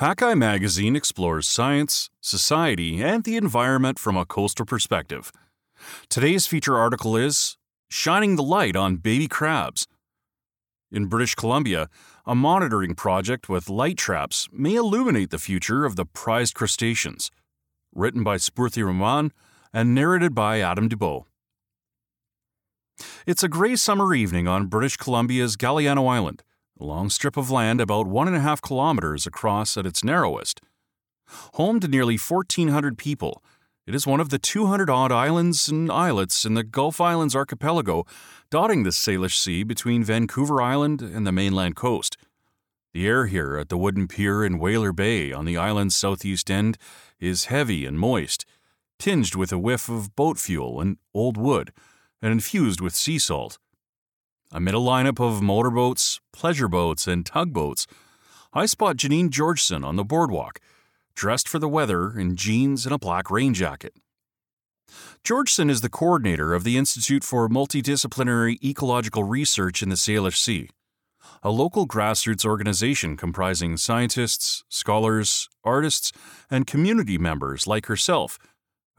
Hakai magazine explores science, society, and the environment from a coastal perspective. Today's feature article is Shining the Light on Baby Crabs. In British Columbia, a monitoring project with light traps may illuminate the future of the prized crustaceans. Written by Spoorthy Raman and narrated by Adam Dubow. It's a gray summer evening on British Columbia's Galiano Island, a long strip of land about one and a half kilometers across at its narrowest. Home to nearly 1,400 people, it is one of the 200 odd islands and islets in the Gulf Islands archipelago dotting the Salish Sea between Vancouver Island and the mainland coast. The air here at the wooden pier in Whaler Bay on the island's southeast end is heavy and moist, tinged with a whiff of boat fuel and old wood, and infused with sea salt. Amid a lineup of motorboats, pleasure boats, and tugboats, I spot Janine Georgeson on the boardwalk, dressed for the weather in jeans and a black rain jacket. Georgeson is the coordinator of the Institute for Multidisciplinary Ecological Research in the Salish Sea a local grassroots organization comprising scientists, scholars, artists, and community members like herself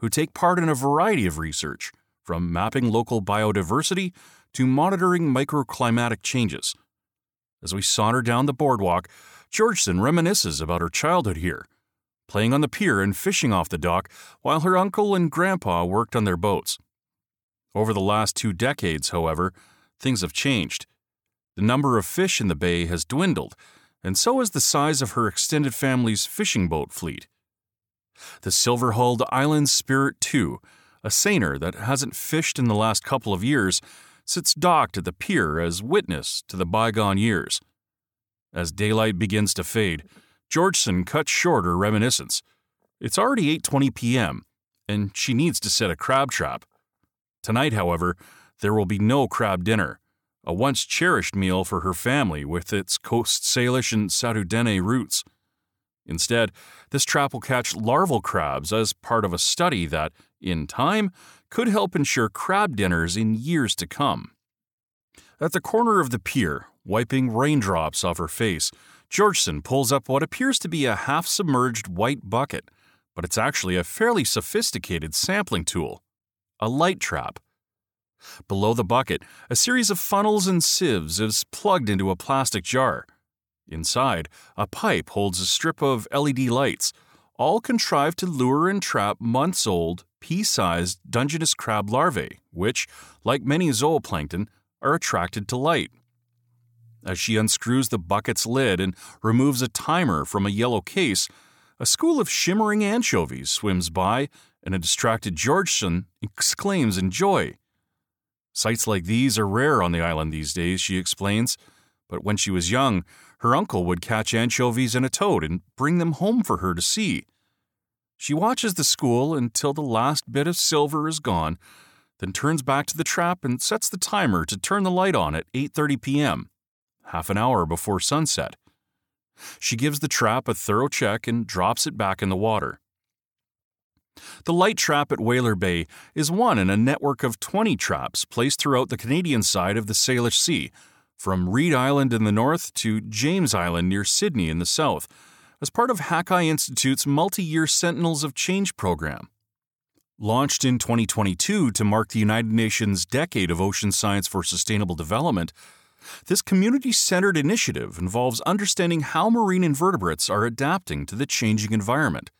who take part in a variety of research, from mapping local biodiversity to monitoring microclimatic changes. As we saunter down the boardwalk, Georgeson reminisces about her childhood here, playing on the pier and fishing off the dock while her uncle and grandpa worked on their boats. Over the last two decades, however, things have changed. The number of fish in the bay has dwindled, and so has the size of her extended family's fishing boat fleet. The silver hulled Island Spirit II, a seiner that hasn't fished in the last couple of years, sits docked at the pier as witness to the bygone years. As daylight begins to fade, Georgeson cuts short her reminiscence. It's already 8:20 p.m., and she needs to set a crab trap. Tonight, however, there will be no crab dinner a once cherished meal for her family with its Coast Salish and Sarudene roots. Instead, this trap will catch larval crabs as part of a study that, in time, could help ensure crab dinners in years to come. At the corner of the pier, wiping raindrops off her face, Georgeson pulls up what appears to be a half submerged white bucket, but it's actually a fairly sophisticated sampling tool a light trap. Below the bucket, a series of funnels and sieves is plugged into a plastic jar. Inside, a pipe holds a strip of LED lights, all contrived to lure and trap months old, pea sized Dungeness crab larvae, which, like many zooplankton, are attracted to light. As she unscrews the bucket's lid and removes a timer from a yellow case, a school of shimmering anchovies swims by, and a distracted Georgeson exclaims in joy. Sights like these are rare on the island these days, she explains. But when she was young, her uncle would catch anchovies in a toad and bring them home for her to see. She watches the school until the last bit of silver is gone, then turns back to the trap and sets the timer to turn the light on at 8:30 p.m., half an hour before sunset. She gives the trap a thorough check and drops it back in the water. The light trap at Whaler Bay is one in a network of 20 traps placed throughout the Canadian side of the Salish Sea, from Read Island in the north to James Island near Sidney in the south, as part of Hakai Institute's multi year Sentinels of Change program. Launched in 2022 to mark the United Nations Decade of Ocean Science for Sustainable Development, this community centered initiative involves understanding how marine invertebrates are adapting to the changing environment.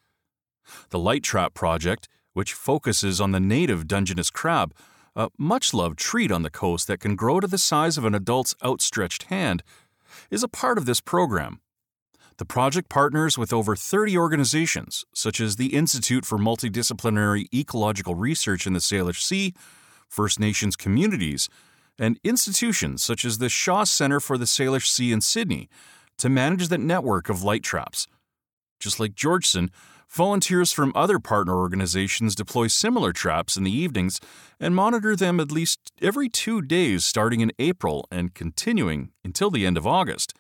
The Light Trap Project, which focuses on the native Dungeness crab, a much loved treat on the coast that can grow to the size of an adult's outstretched hand, is a part of this program. The project partners with over 30 organizations, such as the Institute for Multidisciplinary Ecological Research in the Salish Sea, First Nations communities, and institutions such as the Shaw Center for the Salish Sea in Sidney to manage that network of light traps. Just like Georgeson, Volunteers from other partner organizations deploy similar traps in the evenings and monitor them at least every two days starting in April and continuing until the end of August.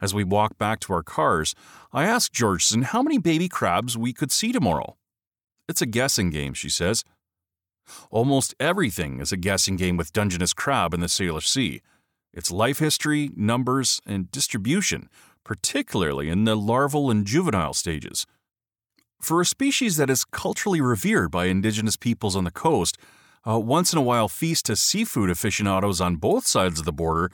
As we walk back to our cars, I ask Georgeson how many baby crabs we could see tomorrow. It's a guessing game, she says. Almost everything is a guessing game with Dungeness crab in the Salish Sea. Its life history, numbers, and distribution particularly in the larval and juvenile stages. For a species that is culturally revered by indigenous peoples on the coast, a once in a while feast to seafood aficionados on both sides of the border,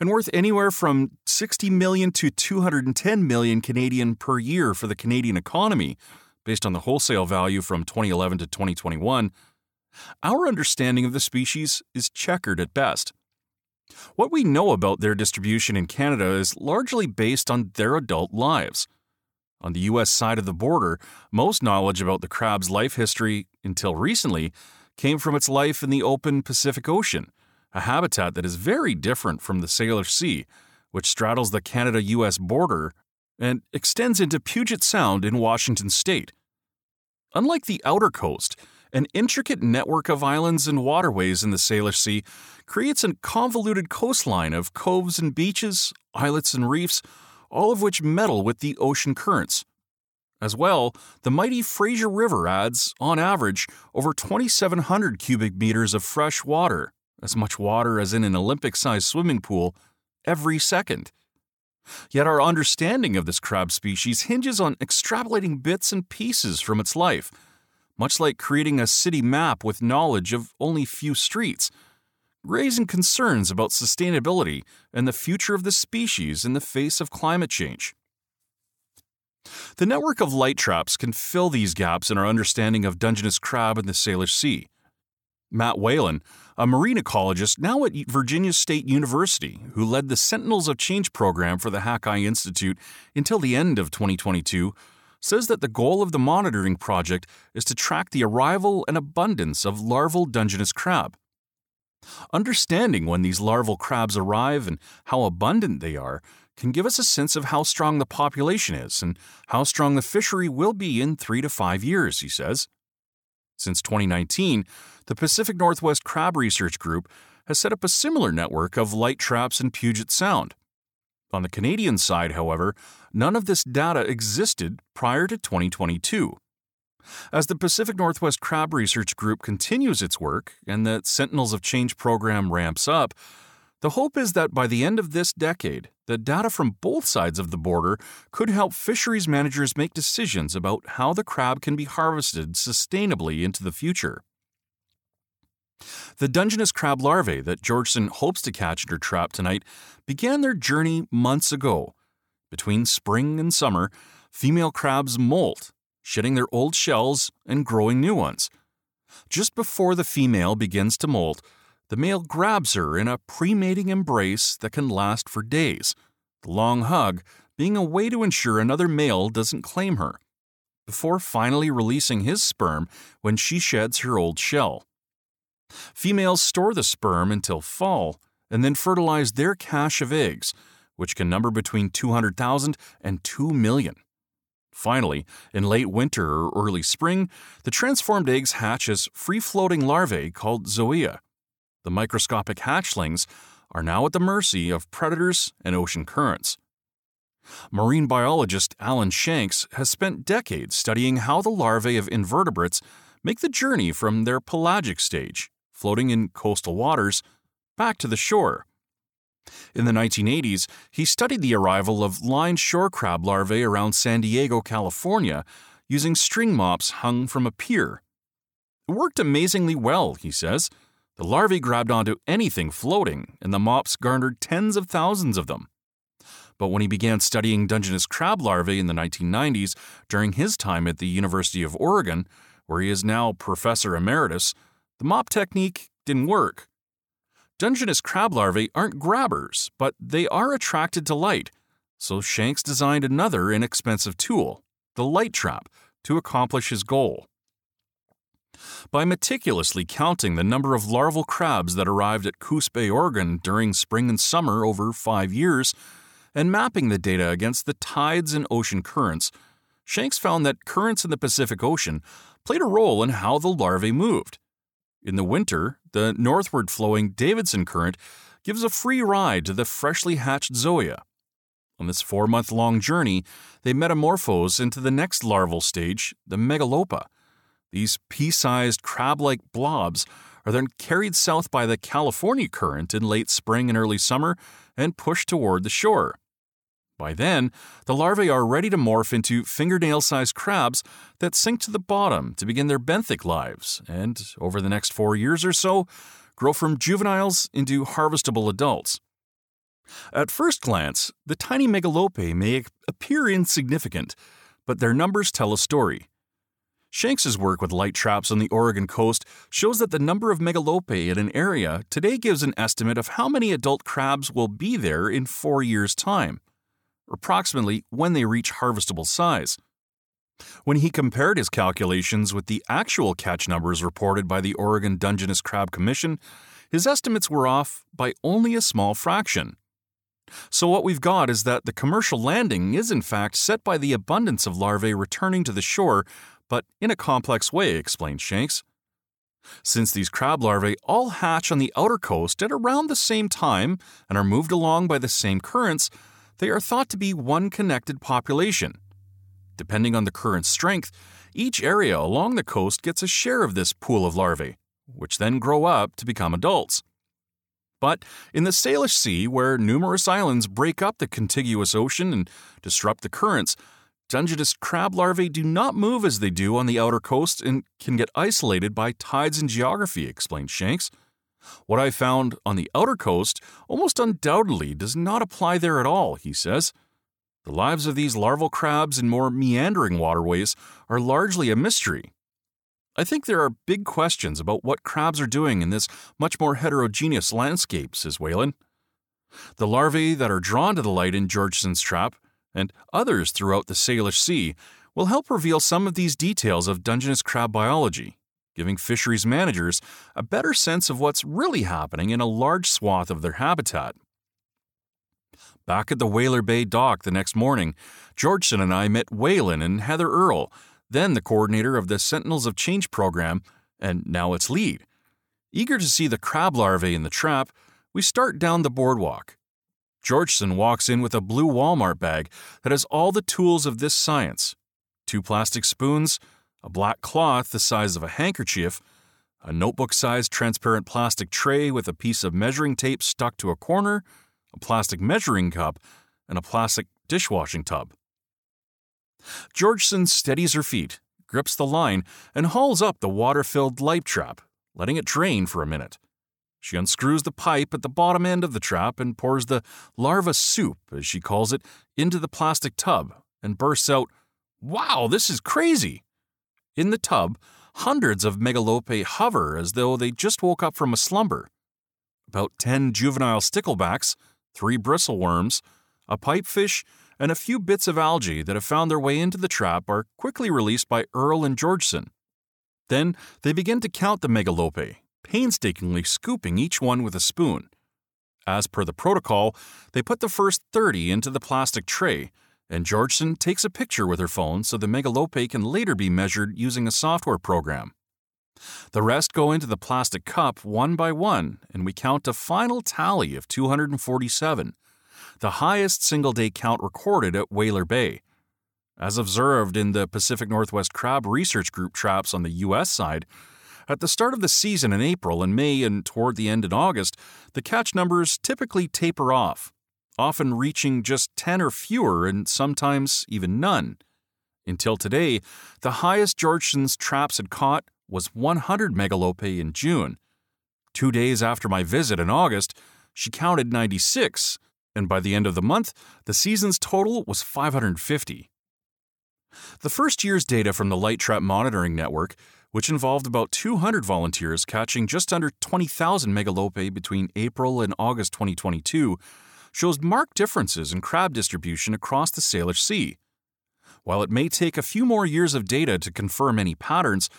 and worth anywhere from 60 million to 210 million Canadian per year for the Canadian economy, based on the wholesale value from 2011 to 2021, our understanding of the species is checkered at best. What we know about their distribution in Canada is largely based on their adult lives. On the US side of the border, most knowledge about the crab's life history, until recently, came from its life in the open Pacific Ocean, a habitat that is very different from the Salish Sea, which straddles the Canada US border and extends into Puget Sound in Washington state. Unlike the outer coast, an intricate network of islands and waterways in the Salish Sea creates a convoluted coastline of coves and beaches, islets and reefs, all of which meddle with the ocean currents. As well, the mighty Fraser River adds, on average, over 2,700 cubic meters of fresh water, as much water as in an Olympic sized swimming pool, every second. Yet our understanding of this crab species hinges on extrapolating bits and pieces from its life much like creating a city map with knowledge of only few streets, raising concerns about sustainability and the future of the species in the face of climate change. The network of light traps can fill these gaps in our understanding of Dungeness crab in the Salish Sea. Matt Whalen, a marine ecologist now at Virginia State University, who led the Sentinels of Change program for the Hakai Institute until the end of 2022, says that the goal of the monitoring project is to track the arrival and abundance of larval Dungeness crab. Understanding when these larval crabs arrive and how abundant they are can give us a sense of how strong the population is and how strong the fishery will be in three to five years, he says. Since 2019, the Pacific Northwest Crab Research Group has set up a similar network of light traps in Puget Sound. On the Canadian side, however, none of this data existed prior to 2022. As the Pacific Northwest Crab Research Group continues its work and the Sentinels of Change program ramps up, the hope is that by the end of this decade, the data from both sides of the border could help fisheries managers make decisions about how the crab can be harvested sustainably into the future. The Dungeness crab larvae that Georgeson hopes to catch in her trap tonight began their journey months ago. Between spring and summer, female crabs molt, shedding their old shells and growing new ones. Just before the female begins to molt, the male grabs her in a pre mating embrace that can last for days, the long hug being a way to ensure another male doesn't claim her, before finally releasing his sperm when she sheds her old shell. Females store the sperm until fall and then fertilize their cache of eggs, which can number between 200,000 and 2 million. Finally, in late winter or early spring, the transformed eggs hatch as free floating larvae called zoea. The microscopic hatchlings are now at the mercy of predators and ocean currents. Marine biologist Alan Shanks has spent decades studying how the larvae of invertebrates make the journey from their pelagic stage floating in coastal waters, back to the shore. In the 1980s, he studied the arrival of line shore crab larvae around San Diego, California, using string mops hung from a pier. It worked amazingly well, he says. The larvae grabbed onto anything floating, and the mops garnered tens of thousands of them. But when he began studying Dungeness crab larvae in the 1990s during his time at the University of Oregon, where he is now professor emeritus, the mop technique didn't work. Dungeness crab larvae aren't grabbers, but they are attracted to light, so Shanks designed another inexpensive tool, the light trap, to accomplish his goal. By meticulously counting the number of larval crabs that arrived at Coos Bay, Oregon during spring and summer over five years, and mapping the data against the tides and ocean currents, Shanks found that currents in the Pacific Ocean played a role in how the larvae moved. In the winter, the northward flowing Davidson Current gives a free ride to the freshly hatched Zoea. On this four month long journey, they metamorphose into the next larval stage, the Megalopa. These pea sized crab like blobs are then carried south by the California current in late spring and early summer and pushed toward the shore. By then, the larvae are ready to morph into fingernail sized crabs that sink to the bottom to begin their benthic lives, and over the next four years or so, grow from juveniles into harvestable adults. At first glance, the tiny megalopae may appear insignificant, but their numbers tell a story. Shanks's work with light traps on the Oregon coast shows that the number of megalopae in an area today gives an estimate of how many adult crabs will be there in four years' time, approximately when they reach harvestable size. When he compared his calculations with the actual catch numbers reported by the Oregon Dungeness Crab Commission, his estimates were off by only a small fraction. So, what we've got is that the commercial landing is in fact set by the abundance of larvae returning to the shore but in a complex way, explained Shanks. Since these crab larvae all hatch on the outer coast at around the same time and are moved along by the same currents, they are thought to be one connected population. Depending on the current strength, each area along the coast gets a share of this pool of larvae, which then grow up to become adults. But in the Salish Sea, where numerous islands break up the contiguous ocean and disrupt the currents, Dungeness crab larvae do not move as they do on the outer coast and can get isolated by tides and geography, explained Shanks. What I found on the outer coast almost undoubtedly does not apply there at all, he says. The lives of these larval crabs in more meandering waterways are largely a mystery. I think there are big questions about what crabs are doing in this much more heterogeneous landscape, says Whalen. The larvae that are drawn to the light in Georgeson's trap and others throughout the Salish Sea will help reveal some of these details of Dungeness crab biology, giving fisheries managers a better sense of what's really happening in a large swath of their habitat. Back at the Whaler Bay dock the next morning, Georgeson and I met Whalen and Heather Earle, then the coordinator of the Sentinels of Change program, and now its lead. Eager to see the crab larvae in the trap, we start down the boardwalk. Georgeson walks in with a blue Walmart bag that has all the tools of this science two plastic spoons, a black cloth the size of a handkerchief, a notebook sized transparent plastic tray with a piece of measuring tape stuck to a corner, a plastic measuring cup, and a plastic dishwashing tub. Georgeson steadies her feet, grips the line, and hauls up the water filled light trap, letting it drain for a minute. She unscrews the pipe at the bottom end of the trap and pours the larva soup, as she calls it, into the plastic tub and bursts out, Wow, this is crazy! In the tub, hundreds of megalopae hover as though they just woke up from a slumber. About 10 juvenile sticklebacks, three bristleworms, a pipefish, and a few bits of algae that have found their way into the trap are quickly released by Earle and Georgeson. Then they begin to count the megalopae painstakingly scooping each one with a spoon. As per the protocol, they put the first 30 into the plastic tray, and Georgeson takes a picture with her phone so the megalopae can later be measured using a software program. The rest go into the plastic cup one by one, and we count a final tally of 247, the highest single day count recorded at Whaler Bay. As observed in the Pacific Northwest Crab Research Group traps on the U.S. side, at the start of the season in April and May and toward the end in August, the catch numbers typically taper off, often reaching just 10 or fewer and sometimes even none. Until today, the highest Georgeson's traps had caught was 100 megalopae in June. Two days after my visit in August, she counted 96, and by the end of the month, the season's total was 550. The first year's data from the Light Trap Monitoring Network which involved about 200 volunteers catching just under 20,000 megalopae between April and August 2022, shows marked differences in crab distribution across the Salish Sea. While it may take a few more years of data to confirm any patterns,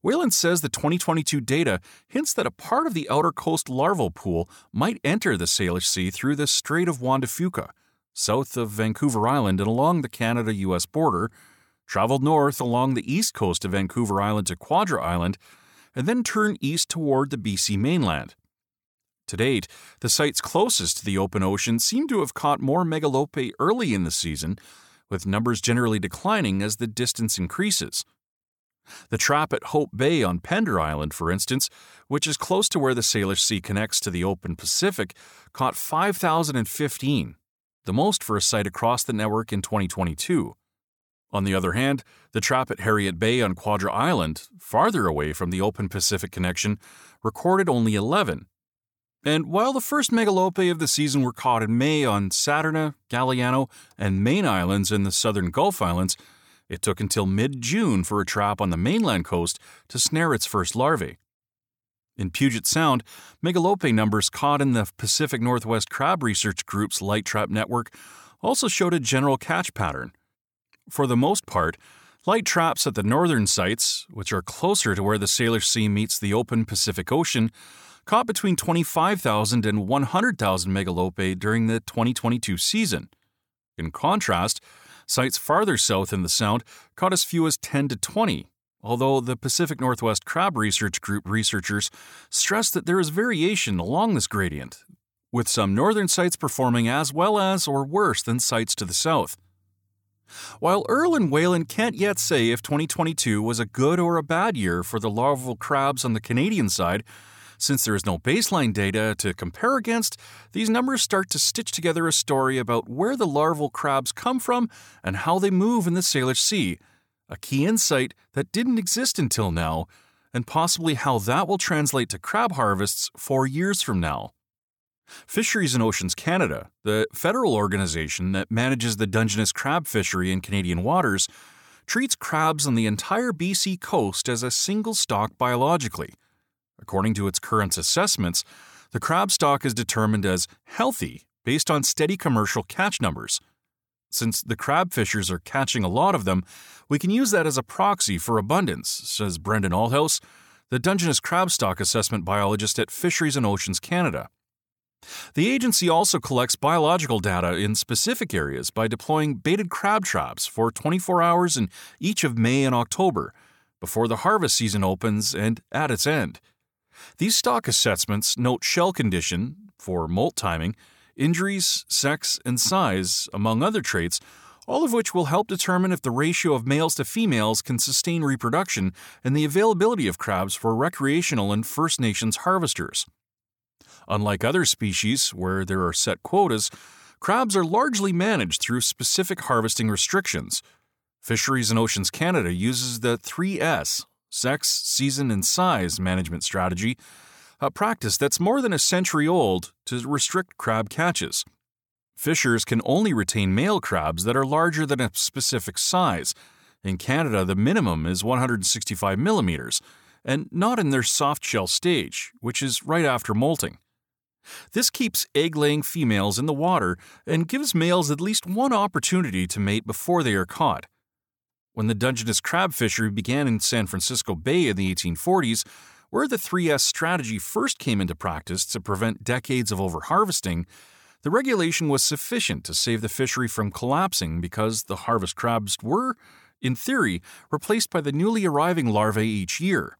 Whalen says the 2022 data hints that a part of the outer coast larval pool might enter the Salish Sea through the Strait of Juan de Fuca, south of Vancouver Island and along the Canada US border, traveled north along the east coast of Vancouver Island to Quadra Island, and then turn east toward the BC mainland. To date, the sites closest to the open ocean seem to have caught more megalopae early in the season, with numbers generally declining as the distance increases. The trap at Hope Bay on Pender Island, for instance, which is close to where the Salish Sea connects to the open Pacific, caught 5,015, the most for a site across the network in 2022. On the other hand, the trap at Harriet Bay on Quadra Island, farther away from the open Pacific connection, recorded only 11. And while the first megalopae of the season were caught in May on Saturna, Galiano, and Mayne Islands in the southern Gulf Islands, it took until mid June for a trap on the mainland coast to snare its first larvae. In Puget Sound, megalopae numbers caught in the Pacific Northwest Crab Research Group's light trap network also showed a general catch pattern. For the most part, light traps at the northern sites, which are closer to where the Salish Sea meets the open Pacific Ocean, caught between 25,000 and 100,000 megalopae during the 2022 season. In contrast, sites farther south in the Sound caught as few as 10 to 20, although the Pacific Northwest Crab Research Group researchers stress that there is variation along this gradient, with some northern sites performing as well as or worse than sites to the south. While Earle and Whalen can't yet say if 2022 was a good or a bad year for the larval crabs on the Canadian side, since there is no baseline data to compare against, these numbers start to stitch together a story about where the larval crabs come from and how they move in the Salish Sea, a key insight that didn't exist until now, and possibly how that will translate to crab harvests four years from now. Fisheries and Oceans Canada, the federal organization that manages the Dungeness crab fishery in Canadian waters, treats crabs on the entire BC coast as a single stock biologically. According to its current assessments, the crab stock is determined as healthy based on steady commercial catch numbers. Since the crab fishers are catching a lot of them, we can use that as a proxy for abundance, says Brendan Althouse, the Dungeness crab stock assessment biologist at Fisheries and Oceans Canada. The agency also collects biological data in specific areas by deploying baited crab traps for 24 hours in each of May and October, before the harvest season opens and at its end. These stock assessments note shell condition, for molt timing, injuries, sex, and size, among other traits, all of which will help determine if the ratio of males to females can sustain reproduction and the availability of crabs for recreational and First Nations harvesters. Unlike other species, where there are set quotas, crabs are largely managed through specific harvesting restrictions. Fisheries and Oceans Canada uses the 3S sex, season, and size management strategy, a practice that's more than a century old, to restrict crab catches. Fishers can only retain male crabs that are larger than a specific size. In Canada, the minimum is 165 millimeters, and not in their soft shell stage, which is right after molting. This keeps egg laying females in the water and gives males at least one opportunity to mate before they are caught. When the Dungeness crab fishery began in San Francisco Bay in the 1840s, where the 3S strategy first came into practice to prevent decades of overharvesting, the regulation was sufficient to save the fishery from collapsing because the harvest crabs were, in theory, replaced by the newly arriving larvae each year.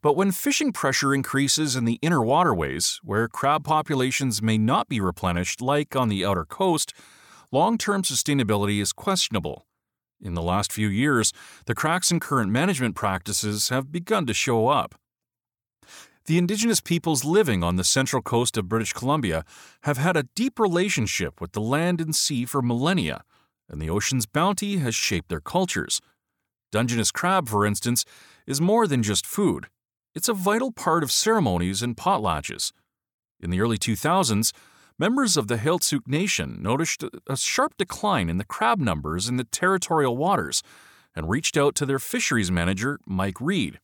But when fishing pressure increases in the inner waterways, where crab populations may not be replenished like on the outer coast, long term sustainability is questionable. In the last few years, the cracks in current management practices have begun to show up. The Indigenous peoples living on the central coast of British Columbia have had a deep relationship with the land and sea for millennia, and the ocean's bounty has shaped their cultures. Dungeness crab, for instance, is more than just food. It's a vital part of ceremonies and potlatches. In the early 2000s, members of the Heiltsuk Nation noticed a sharp decline in the crab numbers in the territorial waters and reached out to their fisheries manager, Mike Reid.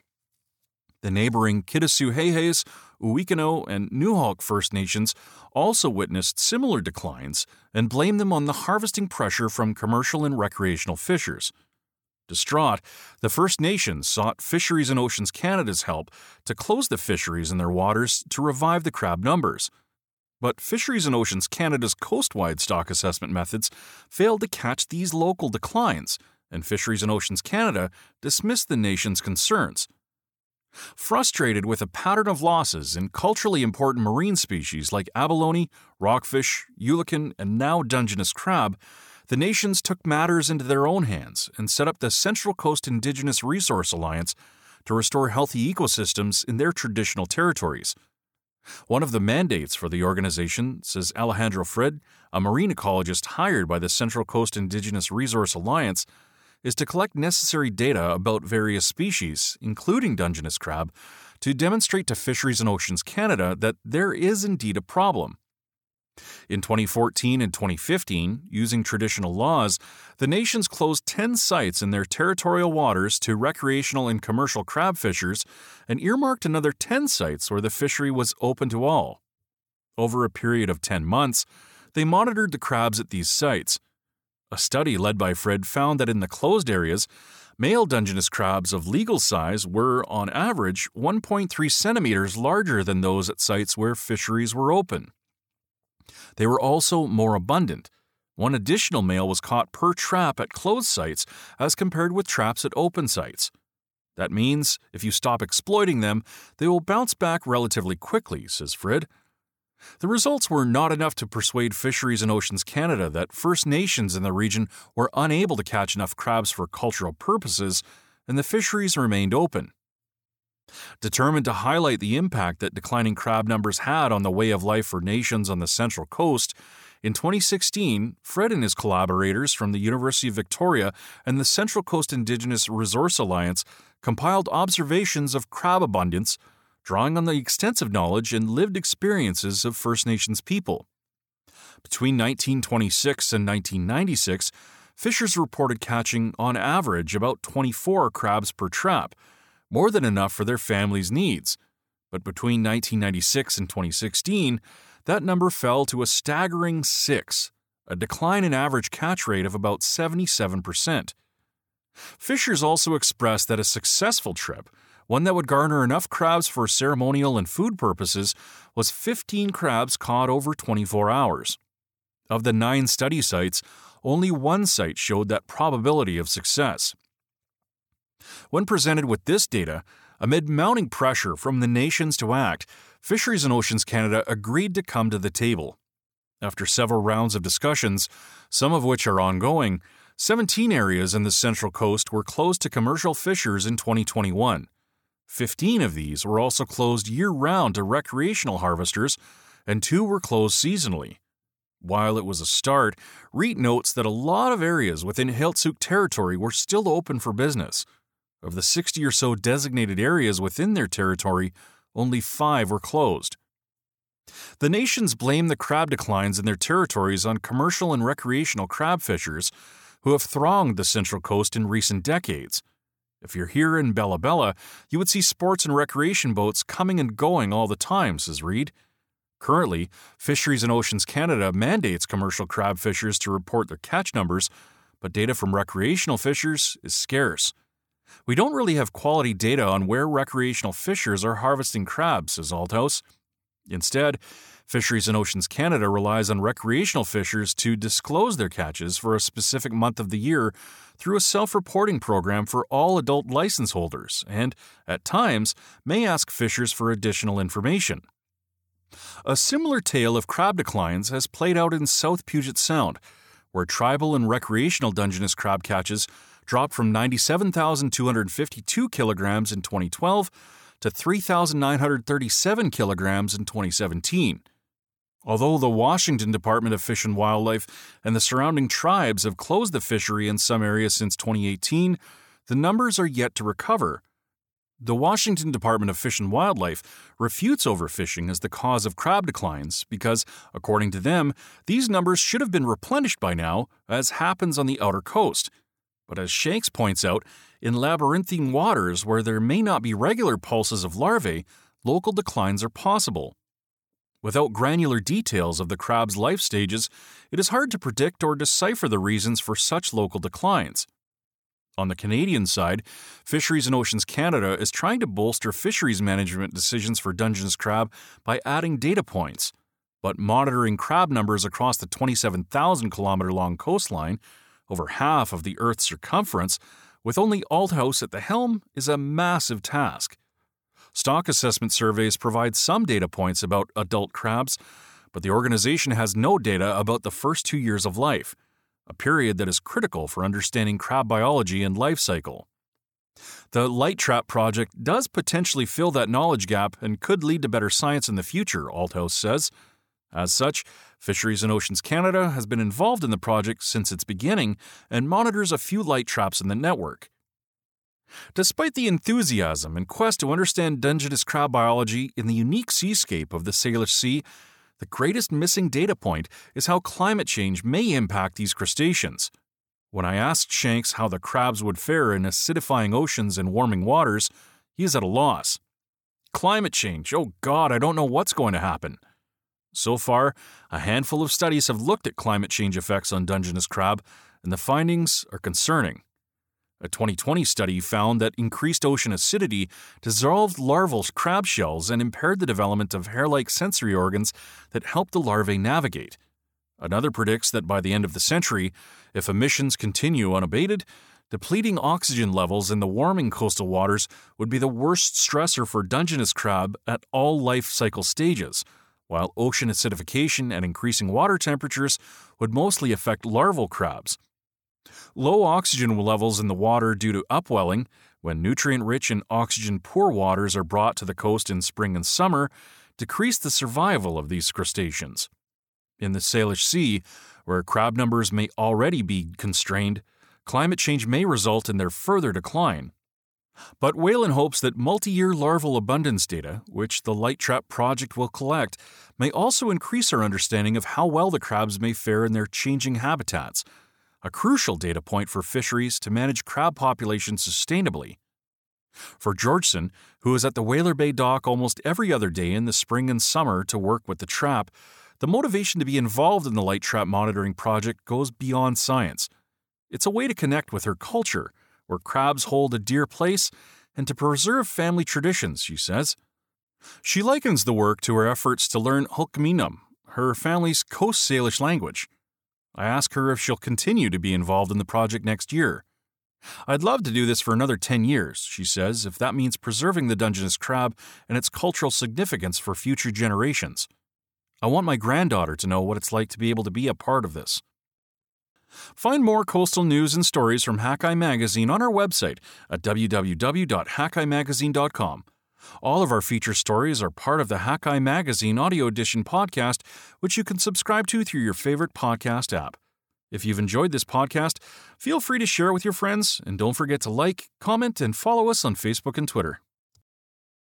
The neighboring Kitasoo-Xai'xais, Wuikinuxv, and Nuxalk First Nations also witnessed similar declines and blamed them on the harvesting pressure from commercial and recreational fishers. Distraught, the First Nations sought Fisheries and Oceans Canada's help to close the fisheries in their waters to revive the crab numbers. But Fisheries and Oceans Canada's coastwide stock assessment methods failed to catch these local declines, and Fisheries and Oceans Canada dismissed the nation's concerns. Frustrated with a pattern of losses in culturally important marine species like abalone, rockfish, eulachon, and now Dungeness crab, the nations took matters into their own hands and set up the Central Coast Indigenous Resource Alliance to restore healthy ecosystems in their traditional territories. One of the mandates for the organization, says Alejandro Frid, a marine ecologist hired by the Central Coast Indigenous Resource Alliance, is to collect necessary data about various species, including Dungeness crab, to demonstrate to Fisheries and Oceans Canada that there is indeed a problem. In 2014 and 2015, using traditional laws, the nations closed 10 sites in their territorial waters to recreational and commercial crab fishers and earmarked another 10 sites where the fishery was open to all. Over a period of 10 months, they monitored the crabs at these sites. A study led by Frid found that in the closed areas, male Dungeness crabs of legal size were, on average, 1.3 centimeters larger than those at sites where fisheries were open. They were also more abundant. One additional male was caught per trap at closed sites as compared with traps at open sites. That means if you stop exploiting them, they will bounce back relatively quickly, says Frid. The results were not enough to persuade Fisheries and Oceans Canada that First Nations in the region were unable to catch enough crabs for cultural purposes, and the fisheries remained open. Determined to highlight the impact that declining crab numbers had on the way of life for nations on the Central Coast, in 2016, Frid and his collaborators from the University of Victoria and the Central Coast Indigenous Resource Alliance compiled observations of crab abundance, drawing on the extensive knowledge and lived experiences of First Nations people. Between 1926 and 1996, fishers reported catching, on average, about 24 crabs per trap more than enough for their family's needs. But between 1996 and 2016, that number fell to a staggering six, a decline in average catch rate of about 77%. Fishers also expressed that a successful trip, one that would garner enough crabs for ceremonial and food purposes, was 15 crabs caught over 24 hours. Of the nine study sites, only one site showed that probability of success. When presented with this data, amid mounting pressure from the nations to act, Fisheries and Oceans Canada agreed to come to the table. After several rounds of discussions, some of which are ongoing, 17 areas in the Central Coast were closed to commercial fishers in 2021. 15 of these were also closed year round to recreational harvesters, and two were closed seasonally. While it was a start, Reid notes that a lot of areas within Heiltsuk territory were still open for business, of the 60 or so designated areas within their territory, only five were closed. The nations blame the crab declines in their territories on commercial and recreational crab fishers who have thronged the Central Coast in recent decades. If you're here in Bella Bella, you would see sports and recreation boats coming and going all the time, says Reid. Currently, Fisheries and Oceans Canada mandates commercial crab fishers to report their catch numbers, but data from recreational fishers is scarce. We don't really have quality data on where recreational fishers are harvesting crabs, says Althaus. Instead, Fisheries and Oceans Canada relies on recreational fishers to disclose their catches for a specific month of the year through a self reporting program for all adult license holders, and, at times, may ask fishers for additional information. A similar tale of crab declines has played out in South Puget Sound, where tribal and recreational Dungeness crab catches dropped from 97,252 kilograms in 2012 to 3,937 kilograms in 2017. Although the Washington Department of Fish and Wildlife and the surrounding tribes have closed the fishery in some areas since 2018, the numbers are yet to recover. The Washington Department of Fish and Wildlife refutes overfishing as the cause of crab declines because, according to them, these numbers should have been replenished by now, as happens on the outer coast, but as Shanks points out, in labyrinthine waters where there may not be regular pulses of larvae, local declines are possible. Without granular details of the crab's life stages, it is hard to predict or decipher the reasons for such local declines. On the Canadian side, Fisheries and Oceans Canada is trying to bolster fisheries management decisions for Dungeness crab by adding data points. But monitoring crab numbers across the 27,000 kilometer long coastline over half of the Earth's circumference, with only Althaus at the helm, is a massive task. Stock assessment surveys provide some data points about adult crabs, but the organization has no data about the first two years of life, a period that is critical for understanding crab biology and life cycle. The Light Trap project does potentially fill that knowledge gap and could lead to better science in the future, Althouse says. As such, Fisheries and Oceans Canada has been involved in the project since its beginning and monitors a few light traps in the network. Despite the enthusiasm and quest to understand Dungeness crab biology in the unique seascape of the Salish Sea, the greatest missing data point is how climate change may impact these crustaceans. When I asked Shanks how the crabs would fare in acidifying oceans and warming waters, he is at a loss. Climate change, oh God, I don't know what's going to happen. So far, a handful of studies have looked at climate change effects on Dungeness crab, and the findings are concerning. A 2020 study found that increased ocean acidity dissolved larval crab shells and impaired the development of hair like sensory organs that help the larvae navigate. Another predicts that by the end of the century, if emissions continue unabated, depleting oxygen levels in the warming coastal waters would be the worst stressor for Dungeness crab at all life cycle stages while ocean acidification and increasing water temperatures would mostly affect larval crabs. Low oxygen levels in the water due to upwelling, when nutrient rich and oxygen poor waters are brought to the coast in spring and summer, decrease the survival of these crustaceans. In the Salish Sea, where crab numbers may already be constrained, climate change may result in their further decline. But Whalen hopes that multi year larval abundance data, which the Light Trap project will collect, may also increase our understanding of how well the crabs may fare in their changing habitats, a crucial data point for fisheries to manage crab populations sustainably. For Georgeson, who is at the Whaler Bay dock almost every other day in the spring and summer to work with the trap, the motivation to be involved in the Light Trap monitoring project goes beyond science. It's a way to connect with her culture where crabs hold a dear place, and to preserve family traditions, she says. She likens the work to her efforts to learn Hul'q'umi'num', her family's Coast Salish language. I ask her if she'll continue to be involved in the project next year. I'd love to do this for another 10 years, she says, if that means preserving the Dungeness crab and its cultural significance for future generations. I want my granddaughter to know what it's like to be able to be a part of this. Find more coastal news and stories from Hakai Magazine on our website at www.hakaimagazine.com. All of our feature stories are part of the Hakai Magazine Audio Edition podcast, which you can subscribe to through your favorite podcast app. If you've enjoyed this podcast, feel free to share it with your friends, and don't forget to like, comment, and follow us on Facebook and Twitter.